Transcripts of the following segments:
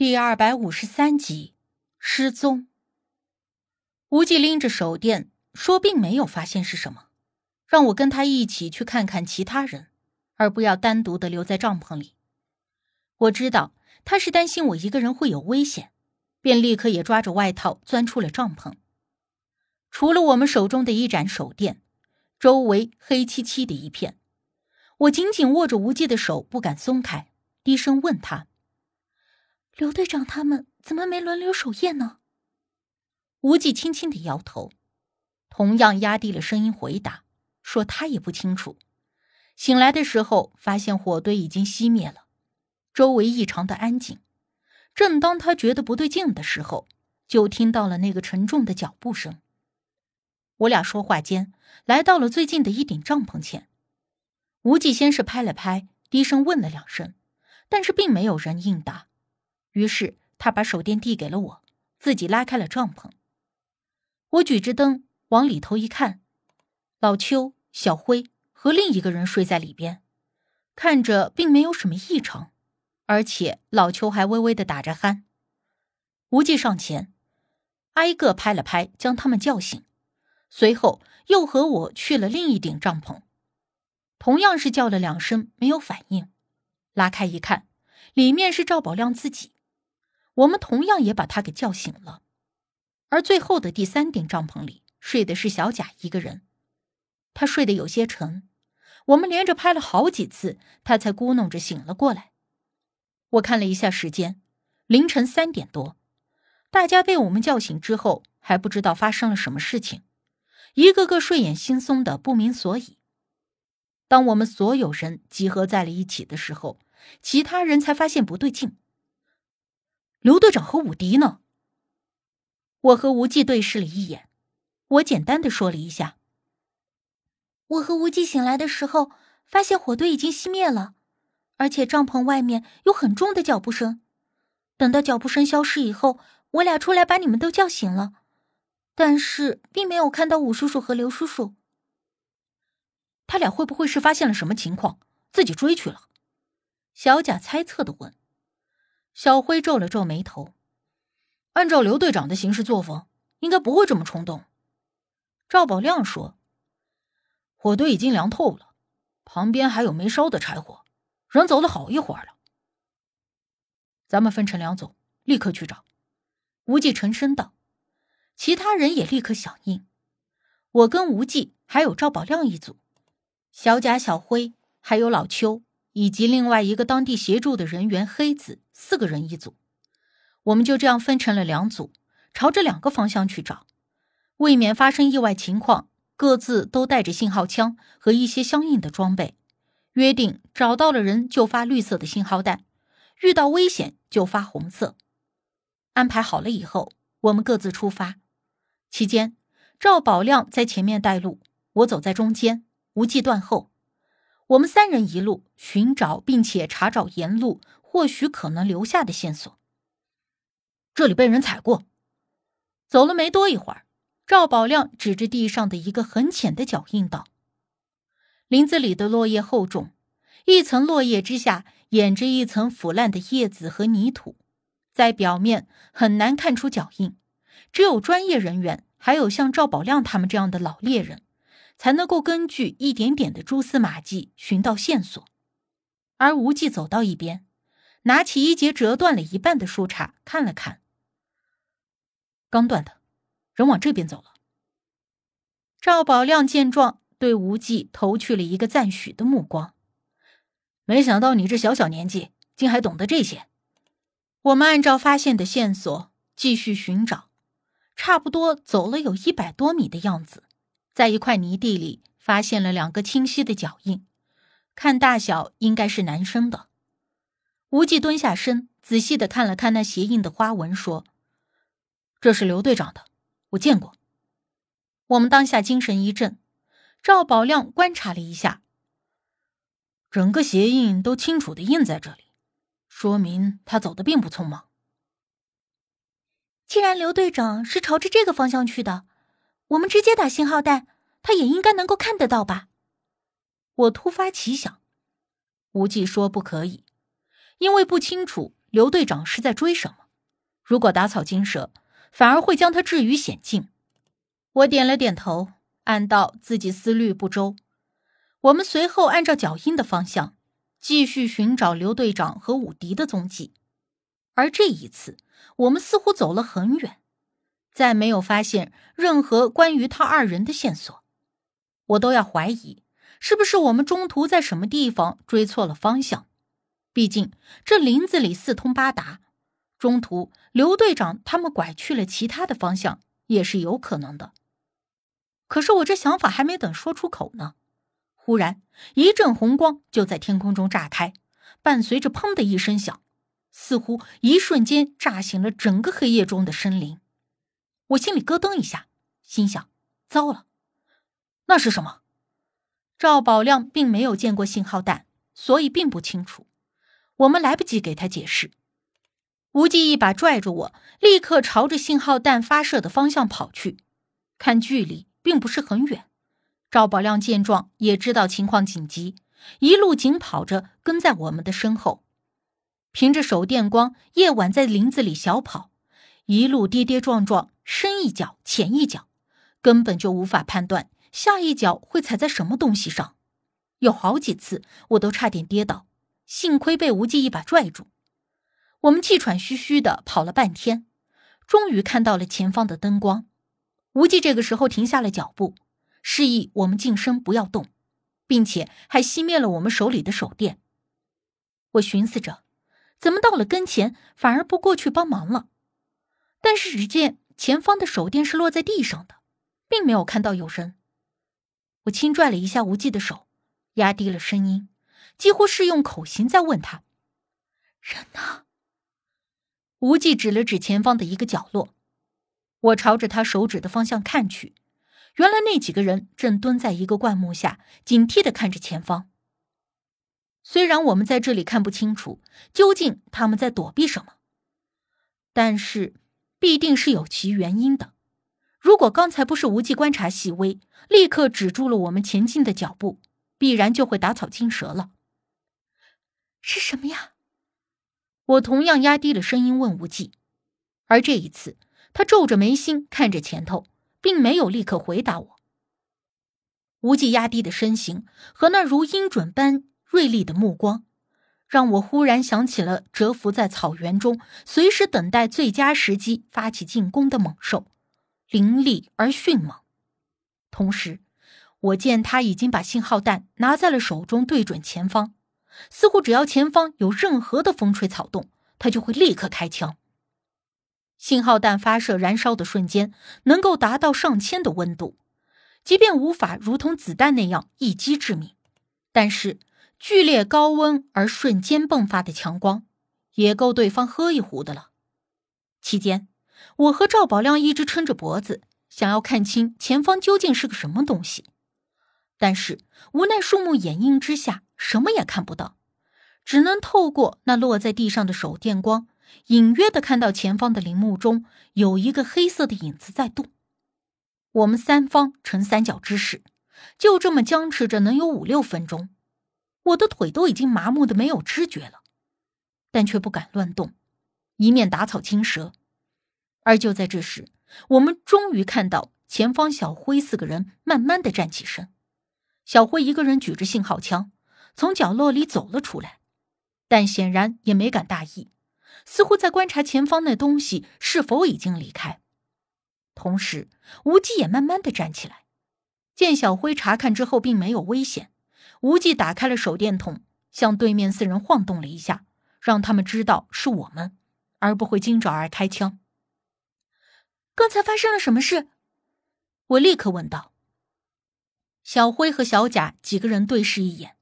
第二百五十三集，失踪。无忌拎着手电说，并没有发现是什么，让我跟他一起去看看其他人，而不要单独的留在帐篷里。我知道他是担心我一个人会有危险，便立刻也抓着外套钻出了帐篷。除了我们手中的一盏手电，周围黑漆漆的一片。我紧紧握着无忌的手，不敢松开，低声问他。刘队长他们怎么没轮流守夜呢？无忌轻轻的摇头，同样压低了声音回答，说他也不清楚。醒来的时候，发现火堆已经熄灭了，周围异常的安静。正当他觉得不对劲的时候，就听到了那个沉重的脚步声。我俩说话间，来到了最近的一顶帐篷前。无忌先是拍了拍，低声问了两声，但是并没有人应答。于是他把手电递给了我，自己拉开了帐篷。我举着灯往里头一看，老邱、小辉和另一个人睡在里边，看着并没有什么异常，而且老邱还微微的打着鼾。无忌上前，挨个拍了拍，将他们叫醒，随后又和我去了另一顶帐篷，同样是叫了两声，没有反应。拉开一看，里面是赵宝亮自己。我们同样也把他给叫醒了，而最后的第三顶帐篷里睡的是小贾一个人，他睡得有些沉，我们连着拍了好几次，他才咕哝着醒了过来。我看了一下时间，凌晨三点多，大家被我们叫醒之后还不知道发生了什么事情，一个个睡眼惺忪的不明所以。当我们所有人集合在了一起的时候，其他人才发现不对劲。刘队长和武迪呢？我和无忌对视了一眼，我简单的说了一下。我和无忌醒来的时候，发现火堆已经熄灭了，而且帐篷外面有很重的脚步声。等到脚步声消失以后，我俩出来把你们都叫醒了，但是并没有看到武叔叔和刘叔叔。他俩会不会是发现了什么情况，自己追去了？小贾猜测的问。小辉皱了皱眉头，按照刘队长的行事作风，应该不会这么冲动。赵宝亮说：“火堆已经凉透了，旁边还有没烧的柴火，人走了好一会儿了。咱们分成两组，立刻去找。”无忌沉声道。其他人也立刻响应。我跟无忌还有赵宝亮一组，小贾、小辉还有老邱。以及另外一个当地协助的人员黑子，四个人一组，我们就这样分成了两组，朝着两个方向去找，为免发生意外情况，各自都带着信号枪和一些相应的装备，约定找到了人就发绿色的信号弹，遇到危险就发红色。安排好了以后，我们各自出发。期间，赵宝亮在前面带路，我走在中间，无忌断后。我们三人一路寻找，并且查找沿路或许可能留下的线索。这里被人踩过。走了没多一会儿，赵宝亮指着地上的一个很浅的脚印道：“林子里的落叶厚重，一层落叶之下掩着一层腐烂的叶子和泥土，在表面很难看出脚印。只有专业人员，还有像赵宝亮他们这样的老猎人。”才能够根据一点点的蛛丝马迹寻到线索，而无忌走到一边，拿起一截折断了一半的树杈看了看，刚断的，人往这边走了。赵宝亮见状，对无忌投去了一个赞许的目光，没想到你这小小年纪竟还懂得这些。我们按照发现的线索继续寻找，差不多走了有一百多米的样子。在一块泥地里发现了两个清晰的脚印，看大小应该是男生的。无忌蹲下身，仔细的看了看那鞋印的花纹，说：“这是刘队长的，我见过。”我们当下精神一振。赵宝亮观察了一下，整个鞋印都清楚的印在这里，说明他走的并不匆忙。既然刘队长是朝着这个方向去的。我们直接打信号弹，他也应该能够看得到吧？我突发奇想，无忌说不可以，因为不清楚刘队长是在追什么。如果打草惊蛇，反而会将他置于险境。我点了点头，暗道自己思虑不周。我们随后按照脚印的方向，继续寻找刘队长和武迪的踪迹。而这一次，我们似乎走了很远，再没有发现任何关于他二人的线索。我都要怀疑，是不是我们中途在什么地方追错了方向？毕竟这林子里四通八达，中途刘队长他们拐去了其他的方向，也是有可能的。可是我这想法还没等说出口呢，忽然一阵红光就在天空中炸开，伴随着“砰”的一声响。似乎一瞬间炸醒了整个黑夜中的森林，我心里咯噔一下，心想：糟了，那是什么？赵宝亮并没有见过信号弹，所以并不清楚。我们来不及给他解释，吴忌一把拽住我，立刻朝着信号弹发射的方向跑去。看距离并不是很远，赵宝亮见状也知道情况紧急，一路紧跑着跟在我们的身后。凭着手电光，夜晚在林子里小跑，一路跌跌撞撞，深一脚浅一脚，根本就无法判断下一脚会踩在什么东西上。有好几次我都差点跌倒，幸亏被无忌一把拽住。我们气喘吁吁的跑了半天，终于看到了前方的灯光。无忌这个时候停下了脚步，示意我们静身不要动，并且还熄灭了我们手里的手电。我寻思着。怎么到了跟前，反而不过去帮忙了？但是只见前方的手电是落在地上的，并没有看到有人。我轻拽了一下无忌的手，压低了声音，几乎是用口型在问他：“人呢？”无忌指了指前方的一个角落，我朝着他手指的方向看去，原来那几个人正蹲在一个灌木下，警惕的看着前方。虽然我们在这里看不清楚究竟他们在躲避什么，但是必定是有其原因的。如果刚才不是无忌观察细微，立刻止住了我们前进的脚步，必然就会打草惊蛇了。是什么呀？我同样压低了声音问无忌，而这一次他皱着眉心看着前头，并没有立刻回答我。无忌压低的身形和那如鹰准般。锐利的目光，让我忽然想起了蛰伏在草原中、随时等待最佳时机发起进攻的猛兽，凌厉而迅猛。同时，我见他已经把信号弹拿在了手中，对准前方，似乎只要前方有任何的风吹草动，他就会立刻开枪。信号弹发射燃烧的瞬间，能够达到上千的温度，即便无法如同子弹那样一击致命，但是。剧烈高温而瞬间迸发的强光，也够对方喝一壶的了。期间，我和赵宝亮一直撑着脖子，想要看清前方究竟是个什么东西，但是无奈树木掩映之下，什么也看不到，只能透过那落在地上的手电光，隐约的看到前方的林木中有一个黑色的影子在动。我们三方呈三角之势，就这么僵持着，能有五六分钟。我的腿都已经麻木的没有知觉了，但却不敢乱动，以免打草惊蛇。而就在这时，我们终于看到前方小辉四个人慢慢的站起身。小辉一个人举着信号枪，从角落里走了出来，但显然也没敢大意，似乎在观察前方那东西是否已经离开。同时，无忌也慢慢的站起来，见小辉查看之后并没有危险。无忌打开了手电筒，向对面四人晃动了一下，让他们知道是我们，而不会惊着而开枪。刚才发生了什么事？我立刻问道。小辉和小贾几个人对视一眼，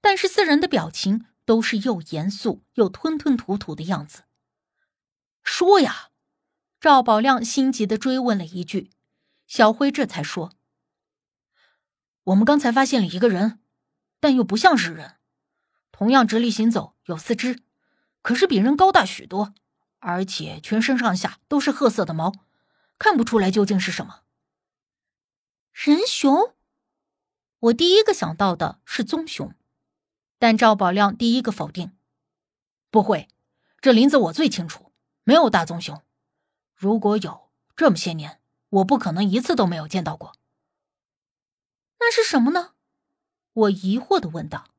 但是四人的表情都是又严肃又吞吞吐吐的样子。说呀！赵宝亮心急的追问了一句，小辉这才说：“我们刚才发现了一个人。”但又不像是人，同样直立行走，有四肢，可是比人高大许多，而且全身上下都是褐色的毛，看不出来究竟是什么。人熊？我第一个想到的是棕熊，但赵宝亮第一个否定，不会，这林子我最清楚，没有大棕熊。如果有，这么些年我不可能一次都没有见到过。那是什么呢？我疑惑的问道。